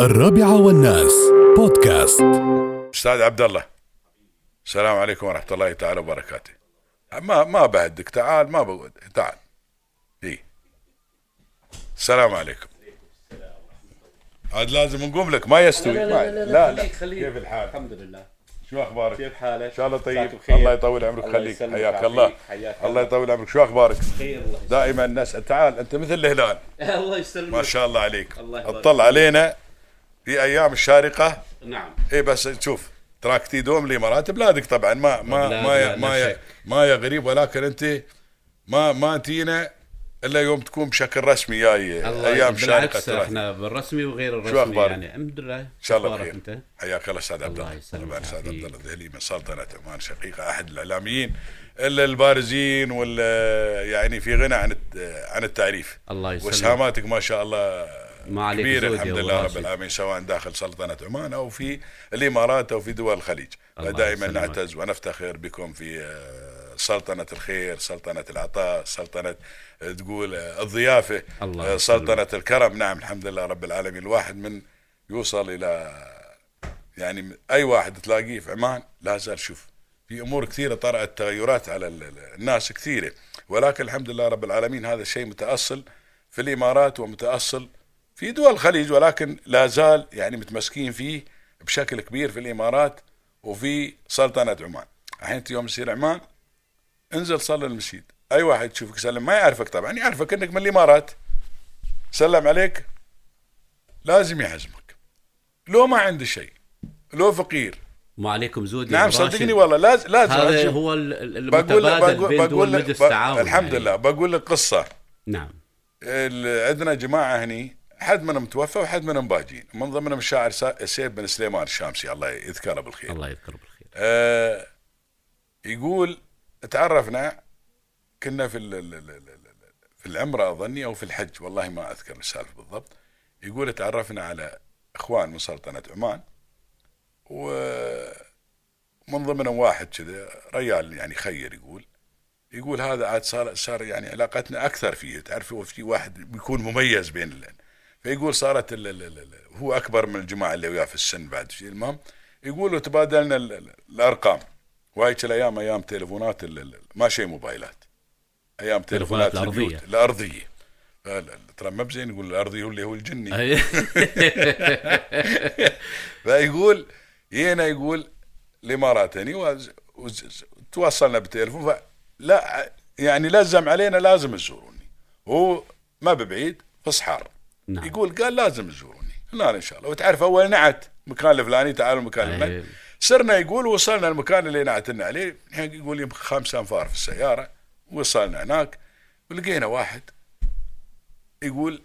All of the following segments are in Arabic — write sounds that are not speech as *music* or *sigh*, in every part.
الرابعة والناس بودكاست. أستاذ عبد الله السلام عليكم ورحمة الله تعالى وبركاته. ما ما بهدك تعال ما بقعد تعال. إي. السلام عليكم. عاد لازم نقوم لك ما يستوي. لا لا لا, لا, لا, كيف الحال؟ الحمد لله. شو أخبارك؟ كيف حالك؟ إن شاء الله طيب. بخير. الله يطول عمرك خليك. حياك. الله. حياك الله يطول عمرك. شو أخبارك؟ خير الله دائما نسال تعال أنت مثل الهلال. *laughs* الله يسلمك. ما شاء الله عليك. الله يبارك. اطلع علينا. في أيام الشارقه نعم. اي بس شوف تراك تي دوم الامارات بلادك طبعا. ما ما لا- ما لا- يا لا ما يا. ما يا غريب ولكن أنت ما ما تينا إلا يوم تكون بشكل رسمي جاي. أيام شارقة بالعكس تراك إحنا بالرسمي وغير الرسمي أخبارك؟ يعني. الحمد لله. إن شاء الله بخير. أنت؟ حياك الله أستاذ عبد الله الله يسلمك. طبعا أستاذ عبد. الله الذهلي من سلطنة عمان شقيقة أحد الإعلاميين إلا البارزين ولا يعني في غنى عن عن التعريف. الله يسلمك. واسهاماتك ما شاء الله ما عليك يا الحمد لله رب. العالمين سواء داخل سلطنة عمان أو في الإمارات أو في دول الخليج الله يسلمك. نعتز ونفتخر بكم في آه، سلطنة الخير سلطنة العطاء سلطنة آه، تقول آه، الضيافة الله يسلمك. سلطنة الكرم نعم الحمد لله رب العالمين الواحد من يوصل إلى يعني أي واحد تلاقيه في عمان لا زال شوف في أمور كثيرة طرأت تغيرات على ال- ال- الناس كثيرة ولكن الحمد لله رب العالمين هذا الشيء متأصل في الإمارات ومتأصل في دول الخليج ولكن لا زال يعني متمسكين فيه بشكل كبير في الإمارات وفي سلطنة عمان. الحين أنت يوم تصير عمان انزل صلي المسجد. أي واحد يشوفك سلم ما يعرفك طبعا يعرفك إنك من الإمارات. سلم عليك لازم يحزمك لو ما عنده شيء لو فقير. ما عليكم زود نعم. صدقني والله لازم لازم هذا أشوف. هو بقول المتبادل بقول, بين دول بقول لك مجلس التعاون الحمد يعني. لله بقول لك قصة. نعم. عندنا جماعة هني حد منهم توفى وحد منهم باجين. من ضمنهم الشاعر سيف بن سليمان الشامسي. الله يذكره بالخير. الله يذكره بالخير. آه يقول تعرفنا كنا في في العمرة أظني أو في الحج والله ما أذكر السالفة بالضبط. يقول تعرفنا على إخوان من سلطنة عمان ومن ضمنهم واحد كذا ريال يعني خير يقول. يقول هذا عاد صار صار يعني علاقتنا أكثر فيه. تعرف في واحد بيكون مميز بين فيقول صارت ال ال ال هو أكبر من الجماعة اللي وياه في السن بعد شيء. المهم يقولوا تبادلنا ال- ال- الأرقام. وهيك الأيام أيام تليفونات ال- ال- ما شيء موبايلات. أيام تليفونات الأرضية. فال- ترى ما بزين يقول الارضي هو اللي هو الجني. *laughs* فيقول جينا يقول الامارات هني وز- وز- تواصلنا بالتليفون ف لا يعني لزم علينا لازم تزوروني هو ما ببعيد في صحار نعم. يقول قال لازم تزوروني قلنا له إن شاء الله. وتعرف أول نعت مكان الفلاني تعالوا المكان. الفلاني. صرنا يقول وصلنا المكان اللي نعتنا عليه. الحين يقول يمكن خمسة أنفار في السيارة. وصلنا هناك ولقينا واحد يقول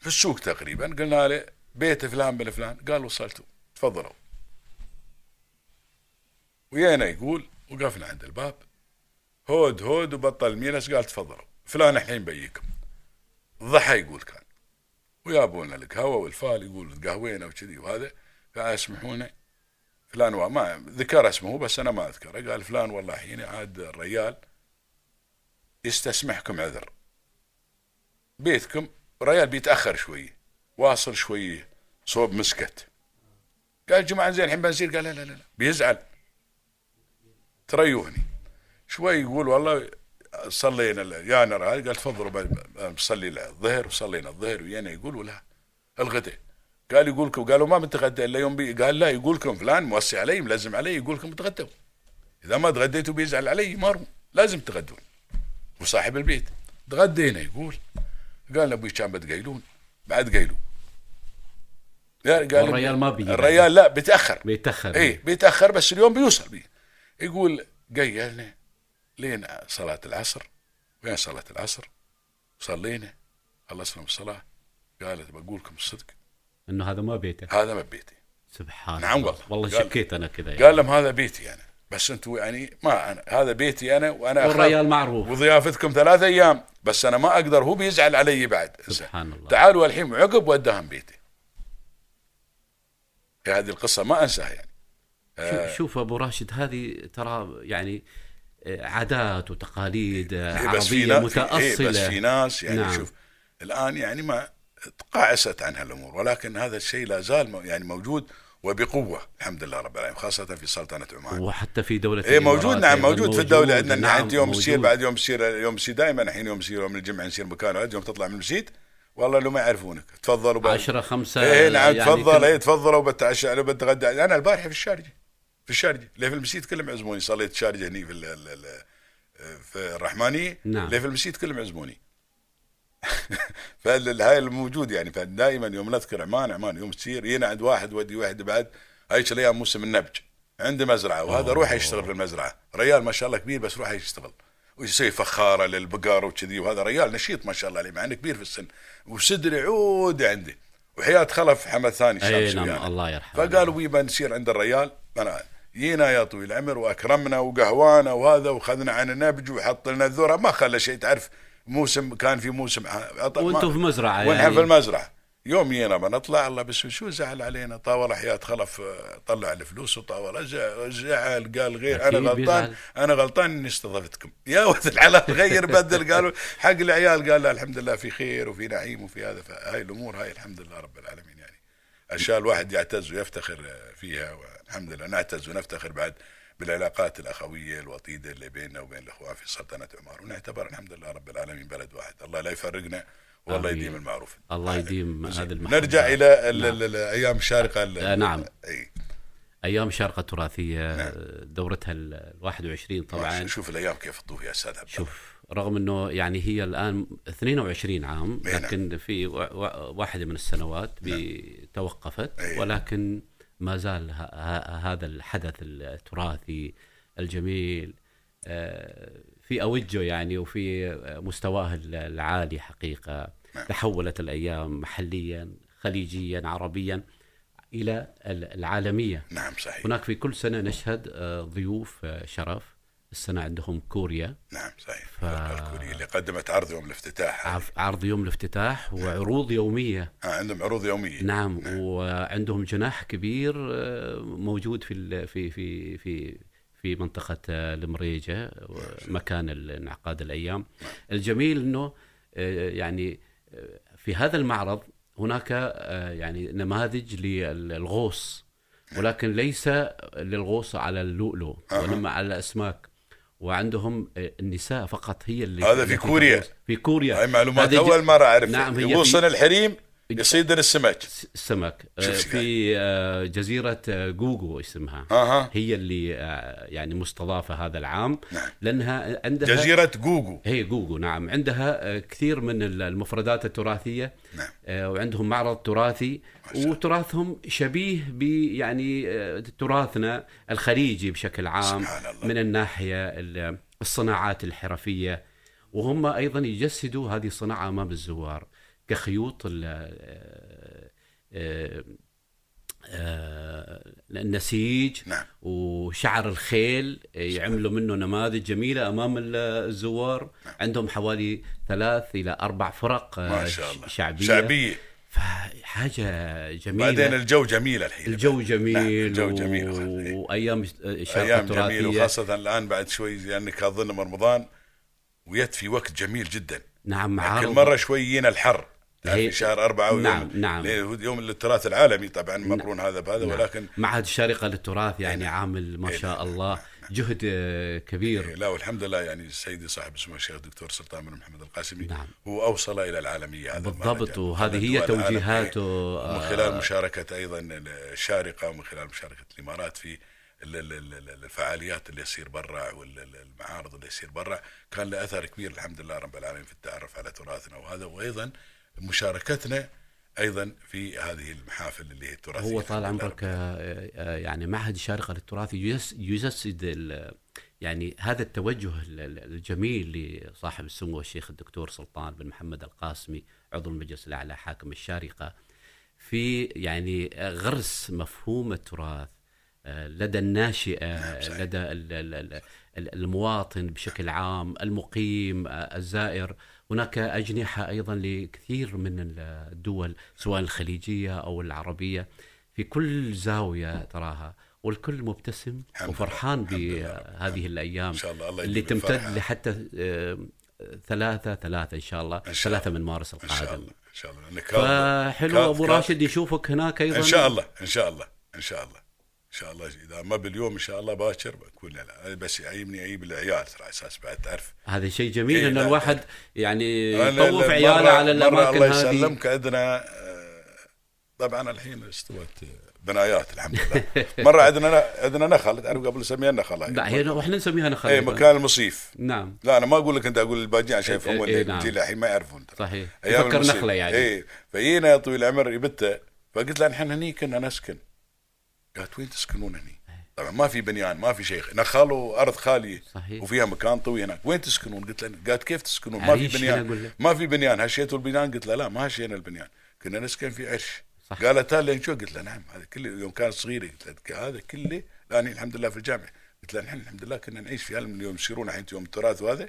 في السوق تقريبا. قلنا له بيت فلان بن فلان. قال وصلتوا. تفضلوا. ويانا يقول وقفنا عند الباب. هود هود وبطل الميلس قال تفضلوا. فلان الحين بيكم. ضحى يقول كان. ويابونا القهوة والفال يقول قهوينا وكذي وهذا. قال اسمحونا. فلان ما ذكر اسمه بس أنا ما أذكره. قال فلان والله الحين عاد الريال يستسمحكم عذر. بيتكم ريال بيتأخر شوي. واصل شوي. صوب مسكت. قال جماعة زين الحين بنصير قال لا لا لا بيزعل. تريوني شوي يقول والله صلينا يا نرى قال تفضلوا بصلي الظهر وصلينا الظهر ويانا يقول ولا الغداء قال يقولكم قالوا ما بنتغدى إلا يوم بي. قال لا يقولكم فلان موصي علي ملزم علي يقولكم تغدوا إذا ما تغديتوا بيزعل علي مارو لازم تغدون. وصاحب البيت. تغدينا يقول. قال أبوي كان بتقيلون بعد قيلوا قال والريال ما بيجي الريال لا بيتأخر. بيتأخر. اي بيتأخر بس اليوم بيوصل بي. يقول قيلنا لين صلاة العصر وين صلاة العصر صلينا خلصنا من الصلاة قال بقول لكم الصدق. إنه هذا ما بيتك. هذا ما بيتي. سبحان نعم الله. والله. والله شكيت أنا كذا يعني. قال لهم هذا بيتي أنا. بس أنتم يعني ما أنا هذا بيتي أنا وأنا والريال معروف. وضيافتكم ثلاث أيام. بس أنا ما أقدر هو بيزعل علي بعد. سبحان الله. تعالوا الحين عقب وداهم بيتي. هذه القصة ما أنساها يعني. شوف, شوف أبو راشد هذه ترى يعني آه، عادات وتقاليد إيه بس في عربيه إيه بس في متاصله ناس يعني نعم. شوف الآن يعني ما تقاعست عنها الأمور ولكن هذا الشيء لا زال يعني موجود وبقوة الحمد لله رب العالمين خاصة في سلطنة عمان وحتى في دولة إيه موجود نعم موجود في الدولة عندنا نعم، نعم يوم موجود. بعد يوم السير يوم السير دائما الحين يوم السير يوم الجمعة نسير مكان يوم تطلع من المسجد والله لو ما يعرفونك تفضلوا بعد. عشرة خمسة إيه نعم يعني تفضل إيه تفضلوا بتعشى لو بتغدى أنا البارحة في الشارجه في الشارجة. اللي في المسجد كلهم عزموني؟ صليت الشارجه هني في ال ال ال في الرحمانيه نعم. في المسجد كلهم عزموني؟ *laughs* فهاي الموجود يعني. فدائما يوم نذكر عمان عمان يوم تسير ينا عند واحد ودي واحد بعد هاي الأيام موسم النبج عنده مزرعة وهذا روح يشتغل في المزرعة. ريال ما شاء الله كبير بس روح يشتغل. ويسوي فخارة للبقر وكذي وهذا ريال نشيط ما شاء الله عليه مع إنه كبير في السن. وصدر عود عنده وحياة خلف حمد ثاني شاب اي. نعم الله يرحمه. فقالوا ويبا نسير عند الريال؟ أنا جينا يا طويل العمر وأكرمنا وقهوانا وهذا وخذنا عن النبج وحط لنا الذرة. ما خلى شيء تعرف موسم كان في موسم وأنتم في مزرعة ونحن يعني في المزرعة. يوم جينا بنطلع الله بس شو زعل علينا؟ طاول حياة خلف طلع الفلوس وطاول زع- زعل قال غير أنا غلطان بيزعل. أنا غلطان إني استضفتكم. يا ولد الحلال غير بدل. قالوا حق العيال قال لا الحمد لله في خير وفي نعيم وفي هذا. فهاي الأمور هاي الحمد لله رب العالمين يعني. أشياء الواحد يعتز ويفتخر فيها والحمد لله نعتز ونفتخر بعد بالعلاقات الأخوية الوطيدة اللي بيننا وبين الإخوان في سلطنة عمان ونعتبر الحمد لله رب العالمين بلد واحد الله لا يفرقنا والله آمين. يديم المعروف الله يديم هذا المحبة نرجع إلى ال- نعم. ال- الأيام الشارقة ال- آه، نعم. أي أيام الشارقة التراثية نعم. دورتها ال 21 طبعا شوف الأيام كيف تطوف يا أستاذ عبد. شوف رغم إنه يعني هي الآن 22 عام نعم. لكن في واحدة من السنوات بي- توقفت. ولكن ما زال هذا الحدث التراثي الجميل آه، في أوجه يعني وفي مستواه العالي حقيقة. نعم. تحولت الأيام محليا خليجيا عربيا إلى العالمية. نعم صحيح. هناك في كل سنة نشهد آه، ضيوف آه، شرف. السنة عندهم كوريا. نعم صحيح. ف- الكورية اللي قدمت عرض يوم الافتتاح. عف- عرض يوم الافتتاح وعروض يومية. آه عندهم عروض يومية. نعم وعندهم جناح كبير آه، موجود في ال- في في في في منطقة آه، المريجة مكان انعقاد الأيام. الجميل أنه آه، يعني في هذا المعرض هناك يعني نماذج للغوص ولكن ليس للغوص على اللؤلؤ وإنما على الأسماك. وعندهم آه، النساء فقط هي اللي هذا في كوريا. في كوريا. هاي معلومات أول مرة اعرف نعم، يغوصن الحريم يصيدن السمك. السمك. آه، في آه، جزيرة آه، جوجو اسمها؟ أها. هي اللي يعني مستضافة هذا العام. نعم. لأنها عندها جزيرة جوجو. هي جوجو نعم. عندها كثير من ال- المفردات التراثية. نعم. وعندهم معرض تراثي. وتراثهم شبيه ب يعني تراثنا الخليجي بشكل عام. من الناحية ال- الصناعات الحرفية. وهم أيضا يجسدوا هذه الصناعة أمام الزوار. كخيوط ال- آه، آه، آه، النسيج نعم. وشعر الخيل يعملوا منه نماذج جميلة أمام ال- الزوار. عندهم حوالي ثلاث إلى أربع فرق ما شاء الله. شعبية. شعبية. فحاجة جميلة. بعدين الجو جميل الحين. الجو جميل, نعم، الجو جميل. و... وأيام الشارقة أيام جميل التراثية وخاصة الآن بعد شوي لأنك أظن رمضان ويت في وقت جميل جدا. نعم كل معارض مرة شوي يجينا الحر. في شهر أربعة ويوم نعم، نعم. يوم التراث العالمي طبعا مقرون هذا بهذا ولكن معهد الشارقة للتراث يعني عامل ما شاء الله جهد آه، كبير إيه، لا والحمد لله يعني سيدي صاحب السمو الشيخ الدكتور سلطان بن محمد القاسمي نعم. هو أوصل إلى العالمية هذا بالضبط. وهذه هي. توجيهاته إيه. آه، خلال مشاركة أيضا الشارقة ومن خلال مشاركة الإمارات في ال- ال- ال- ال- الفعاليات اللي يصير برا والمعارض اللي يصير برا كان له أثر كبير الحمد لله رب العالمين في التعرف على تراثنا وهذا وأيضا مشاركتنا أيضا في هذه المحافل اللي هي التراثية. هو طال عمرك آه، آه، يعني معهد الشارقة للتراث يجس- يجسد يعني هذا التوجه ال- ال- الجميل لصاحب السمو الشيخ الدكتور سلطان بن محمد القاسمي عضو المجلس الأعلى حاكم الشارقة في يعني غرس مفهوم التراث آه، لدى الناشئة صحيح. لدى ال- ال- ال- ال- المواطن بشكل عام المقيم الزائر. هناك أجنحة أيضا لكثير من الدول سواء الخليجية أو العربية في كل زاوية تراها والكل مبتسم وفرحان. بهذه الأيام إن شاء الله الله اللي تمتد. لحتى آه، ثلاثة ثلاثة إن شاء الله إن شاء ثلاثة من مارس إن شاء القادم. الله إن شاء الله. فحلو أبو راشد يشوفك هناك أيضا. إن شاء الله إن شاء الله إن شاء الله. ان شاء الله إذا ما باليوم إن شاء الله باكر بكون لا بس يعيبني اعيب العيال على أساس بعد تعرف هذا شيء جميل إيه، ان الواحد يعني يطوف عياله على الأماكن الله هذه يسلمك عندنا آه، طبعا الحين استوت بنايات الحمد لله *laughs* مرة عندنا عندنا نخل تعرف قبل نسميها هاي. لا هي وإحنا نسميها نخل اي. مكان المصيف نعم لا أنا ما أقول لك أنت أقول الباجين عشان إيه، يفهمون إيه، اللي نعم. الحين ما يعرفون ترى. صحيح يفكر. نخلة يعني اي فجينا يا طويل العمر يبته فقلت له نحن هني كنا نسكن قالت وين تسكنون هني؟ طبعا ما في بنيان ما في شيء نخل وارض خاليه صحيح. وفيها مكان طوي هناك وين تسكنون؟ قلت له قالت كيف تسكنون؟ ما في بنيان. ما في بنيان هشيتوا البنيان قلت له لا ما هشينا البنيان كنا نسكن في عرش صح. قالت لين شو قلت له نعم هذا كله يوم كانت صغيره قلت له هذا كله لأني الحمد لله في الجامعة قلت له نحن الحمد لله كنا نعيش في هل يوم يصيرون الحين يوم التراث وهذا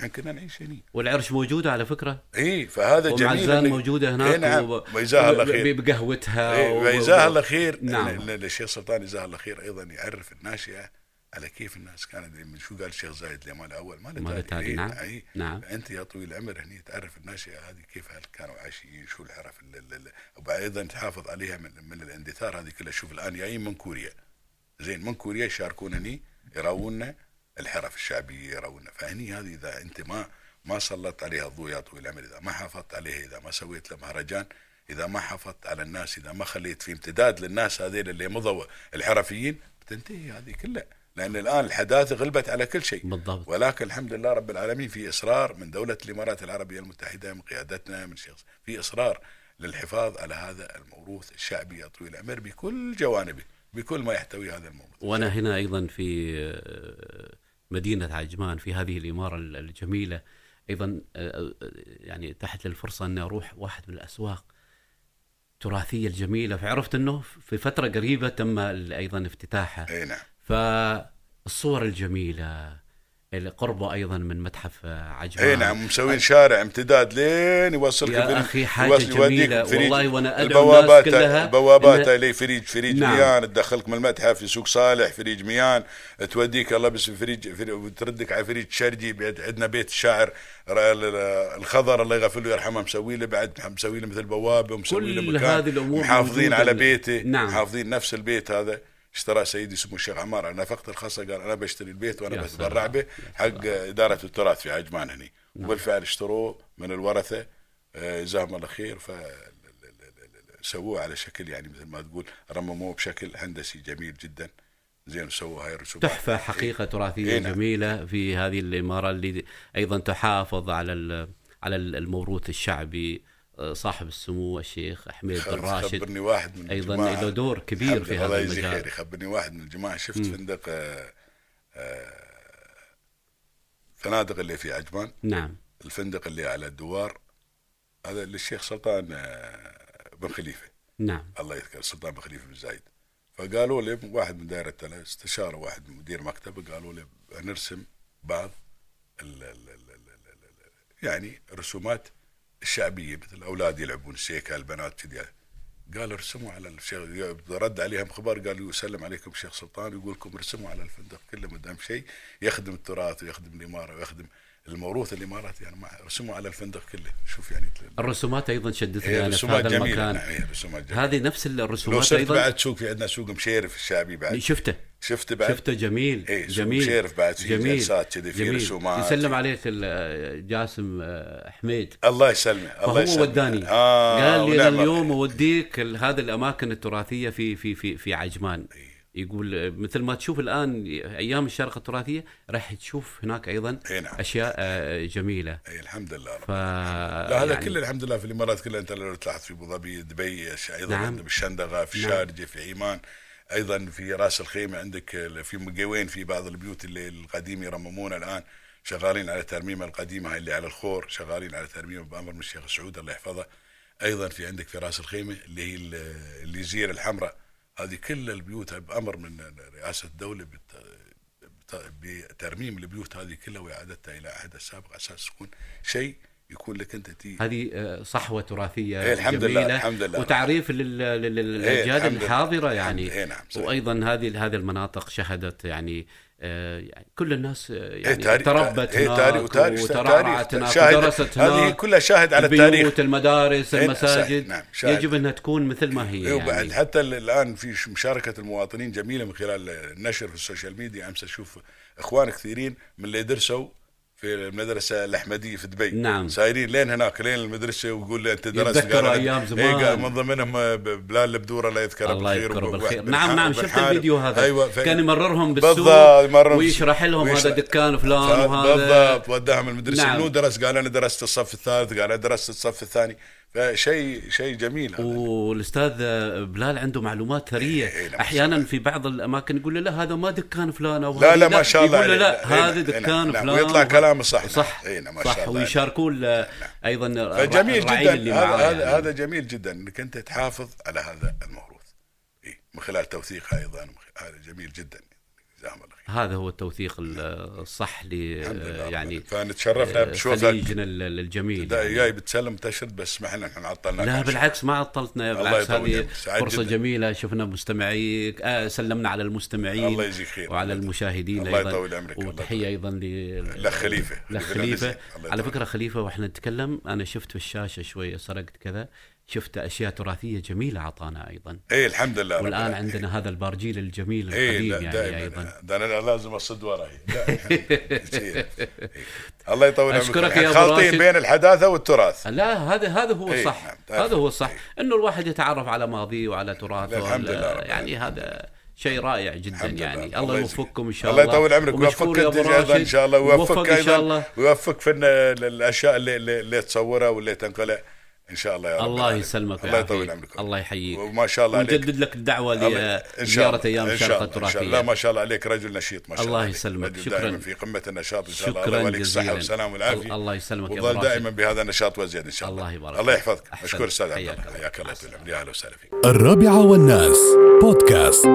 نحن كنا نعيش هني. والعرش موجوده على فكرة. اي فهذا جميل. ومعزان موجودة هناك إيه نعم. وب- وجزاها الله خير. بقهوتها إيه الله خير. نعم. ال- ال- الشيخ سلطان جزاه الله خير أيضا يعرف الناشئه على كيف الناس كانت. من شو قال الشيخ زايد لي مال اول ما التالي، إيه نعم. إيه. نعم. أنت يا طويل العمر هني تعرف الناشئه هذه كيف هل كانوا عايشين شو الحرف ال- ال- ال- وأيضا تحافظ عليها من, من الاندثار هذه كلها. شوف الآن جايين من كوريا. زين من كوريا يشاركون هني يراونا الحرف الشعبية يراونا فهني هذه إذا أنت ما ما سلطت عليها الضوء يا طويل العمر إذا ما حافظت عليها إذا ما سويت له مهرجان إذا ما حافظت على الناس إذا ما خليت في امتداد للناس هذيل اللي مضوا الحرفيين بتنتهي هذه كلها. لأن الآن الحداثه غلبت على كل شيء. بالضبط. ولكن الحمد لله رب العالمين في إصرار من دولة الإمارات العربية المتحدة من قيادتنا من شيخ في إصرار للحفاظ على هذا الموروث الشعبي يا طويل العمر بكل جوانبه بكل ما يحتوي هذا الموروث. وأنا هنا أيضا في مدينة عجمان في هذه الإمارة الجميلة. أيضا آه، آه، يعني تحت للفرصة اني أروح واحد من الأسواق التراثيه الجميلة. فعرفت إنه في فترة قريبة تم أيضا افتتاحها. أي نعم. فالصور الجميلة قربه أيضا من متحف آه، عجمان إي نعم مسوين شارع امتداد لين يوصلك يا الفريج- أخي حاجة يوصل- يوديك جميلة. فريج والله وأنا أدعو البوابات الناس كلها البوابات اللي فريج فريج نعم. ميان تدخلك من المتحف في سوق صالح فريج ميان توديك الله بس فريج, فريج وتردك على فريج شرجي عندنا بيت الشاعر الخضر الله يغفر له يرحمه مسوي له بعد مسوي له مثل بوابة ومسوي له كل مكان هذه الأمور محافظين. على بيته نعم. محافظين نفس البيت هذا اشترى سيدي سمو الشيخ عمار على نفقته الخاصة قال أنا بشتري البيت وأنا بتبرع. به حق إدارة التراث في عجمان هني. وبالفعل اشتروه من الورثة. آه، جزاهم الله خير. ف سووه على شكل يعني مثل ما تقول رمموه بشكل هندسي جميل جدا. زين سووا هاي الرسومات تحفة حقيقة تراثية إيه نعم. جميلة في هذه الإمارة اللي أيضا تحافظ على على الموروث الشعبي صاحب السمو الشيخ حميد بن راشد خبرني واحد من أيضا له دور كبير في هذا الله المجال. يخبرني واحد من الجماعة. شفت فندق آه، آه، فنادق اللي في عجمان؟ نعم. الفندق اللي على الدوار هذا للشيخ سلطان آه، بن خليفة. نعم. الله يذكر سلطان بن خليفة بن زايد. فقالوا لي واحد من دائرة استشاروا واحد من مدير مكتبه قالوا لي نرسم بعض ال ال ال ال ال ال يعني الرسومات الشعبيه مثل الاولاد يلعبون السيكه البنات كذي. قال ارسموا على الشيخ رد عليهم خبر قال يسلم عليكم الشيخ سلطان يقول لكم ارسموا على الفندق كله ما دام شيء يخدم التراث ويخدم الإمارة ويخدم الموروث الاماراتي يعني ما ارسموا على الفندق كله. شوف يعني الرسومات أيضا شدتني في رسومات هذا جميلة. المكان. نعم هي رسومات جميلة. هذه نفس لو الرسومات صرت أيضا؟ بعد سوق في عندنا سوق مشيرف الشعبي بعد. شفته. شفت بعد شفته جميل إيه، جميل مشيرف بعد في جميل جلسات كذي، في جميل. رسومات. يسلم عليك جاسم آه، حميد الله يسلمه الله يسلمه وداني آه قال لي أنا اليوم. أوديك هذه الأماكن التراثية في في في في عجمان إيه. يقول آه، مثل ما تشوف الآن أيام الشارقه التراثية راح تشوف هناك أيضا إيه نعم. أشياء آه، جميلة اي الحمد لله رب ف لا هذا يعني كله الحمد لله في الإمارات كلها أنت لو تلاحظ في أبو ظبي دبي أيضا نعم. عندهم الشندقة في نعم. الشارجة في عمان أيضا في رأس الخيمه عندك في مقوين في بعض البيوت اللي القديمه يرممونها الآن شغالين على ترميمها القديمة هاي اللي على الخور شغالين على ترميمها بأمر من الشيخ سعود الله يحفظه. أيضا في عندك في رأس الخيمه اللي هي ال- اليزيرة الحمراء. هذه كل البيوت بأمر من رئاسة الدولة بت- بت- بترميم البيوت هذه كلها وإعادتها إلى عهدها السابق أساس تكون شيء يكون لك أنت تي هذه آه، صحوة تراثية إيه، الحمد لله، جميلة الحمد لله. وتعريف إيه، للأجيال لله. الحاضرة يعني إيه، نعم، صحيح. وأيضا هذه هذه المناطق شهدت يعني آه، يعني كل الناس آه، إيه يعني تاريخ- تربت إيه تاريخ- هناك تاريخ- وترعرعت. هناك ودرست هذه هناك كلها شاهد على التاريخ البيوت المدارس إيه، المساجد نعم، شاهد. يجب أنها تكون مثل ما هي إيه وبعد يعني حتى ال- الآن في مشاركة المواطنين جميلة من خلال النشر في ال social media أمس أشوف إخوان كثيرين من اللي درسوا في المدرسة الأحمدية في دبي. نعم. سايرين لين هناك لين المدرسة ويقول لي أنت درست قال أنا- أيام زمان. إيه قال من ضمنهم ب- بلال البدورة الله يذكره الله يذكره بالخير. نعم نعم شفت. الفيديو هذا. ف- كان يمررهم بالسوق ويشرح لهم هذا دكان فلان وهذا. بالضبط وداهم المدرسة. نعم. منو درس؟ قال أنا درست الصف الثالث. قال أنا درست الصف الثاني. فشيء شيء جميل هذا. والأستاذ بلال عنده معلومات ثرية. إيه، نعم، أحيانا في بعض الأماكن يقول له لا هذا ما دكان فلان. أو لا لا ما شاء الله يقول له عليه. لا إيه، هذا نعم، دكان نعم، فلان. ويطلع كلامه صح، صح. نعم. إيه، نعم، ما صح. شاء الله ويشاركون أيضا فجميل الرعيل جدا. اللي هذا معاه هذا يعني. هذا جميل جدا إنك أنت تحافظ على هذا الموروث. إيه من خلال توثيقها أيضا. هذا جميل جدا. هذا هو التوثيق الصح ل يعني فنتشرفنا آه، بشوفك الجميل دا- يعني. جاي بتسلم تشهد بس ما إحنا إحنا عطلناك لا بالعكس ما عطلتنا بالعكس هذه فرصة جداً. جميلة شفنا مستمعيك آه سلمنا على المستمعين الله يجزيك خير. وعلى المشاهدين الله يطول عمرك. الله وتحية أيضا ل لأخ خليفة. لأخ خليفة خليفة النزيه. الله على يطول. فكرة خليفة وإحنا نتكلم أنا شفت في الشاشة شوية سرقت كذا شفت أشياء تراثية جميلة أعطانا أيضا إيه الحمد لله رب والآن العالمين. عندنا هذا البارجيل الجميل القديم لا يعني دائما أيضا ده أنا لازم أصد وراي. إيه. *laughs* الله يطول عمرك يا خالطين. بين الحداثة والتراث لا هذا هذا هو إيه، الصح نعم،. هذا هو الصح إيه. إنه الواحد يتعرف على ماضيه وعلى تراثه الحمد لله يعني هذا شيء رائع جدا. يعني الله الله. يوفقكم إن شاء الله الله يطول عمرك ويوفقك أنت أيضا إن. شاء الله ويوفقك إن شاء أيضا الله ويوفقك في الاشياء اللي, اللي, اللي تصورها واللي تنقلها إن شاء الله يا رب الله. يسلمك الله يطول. عمرك الله يحييك وما شاء الله عليك ونجدد لك الدعوة الله- إن شاء لزيارة الله. أيام إن شاء الشارقه الله. إن شاء الله. التراثيه لا ما شاء الله عليك رجل نشيط ما شاء الله الله. يسلمك. رجل شكراً. دائما في قمة النشاط إن شاء الله شكراً الله يوليك الصحه. والسلام والعافية الله يسلمك يا وظل. دائما بهذا النشاط وزيد إن شاء الله الله يبارك الله. يحفظك. مشكور أستاذ عبد حياك الله. حياك الله طول عمري أهلا وسهلا فيك الرابعة والناس بودكاست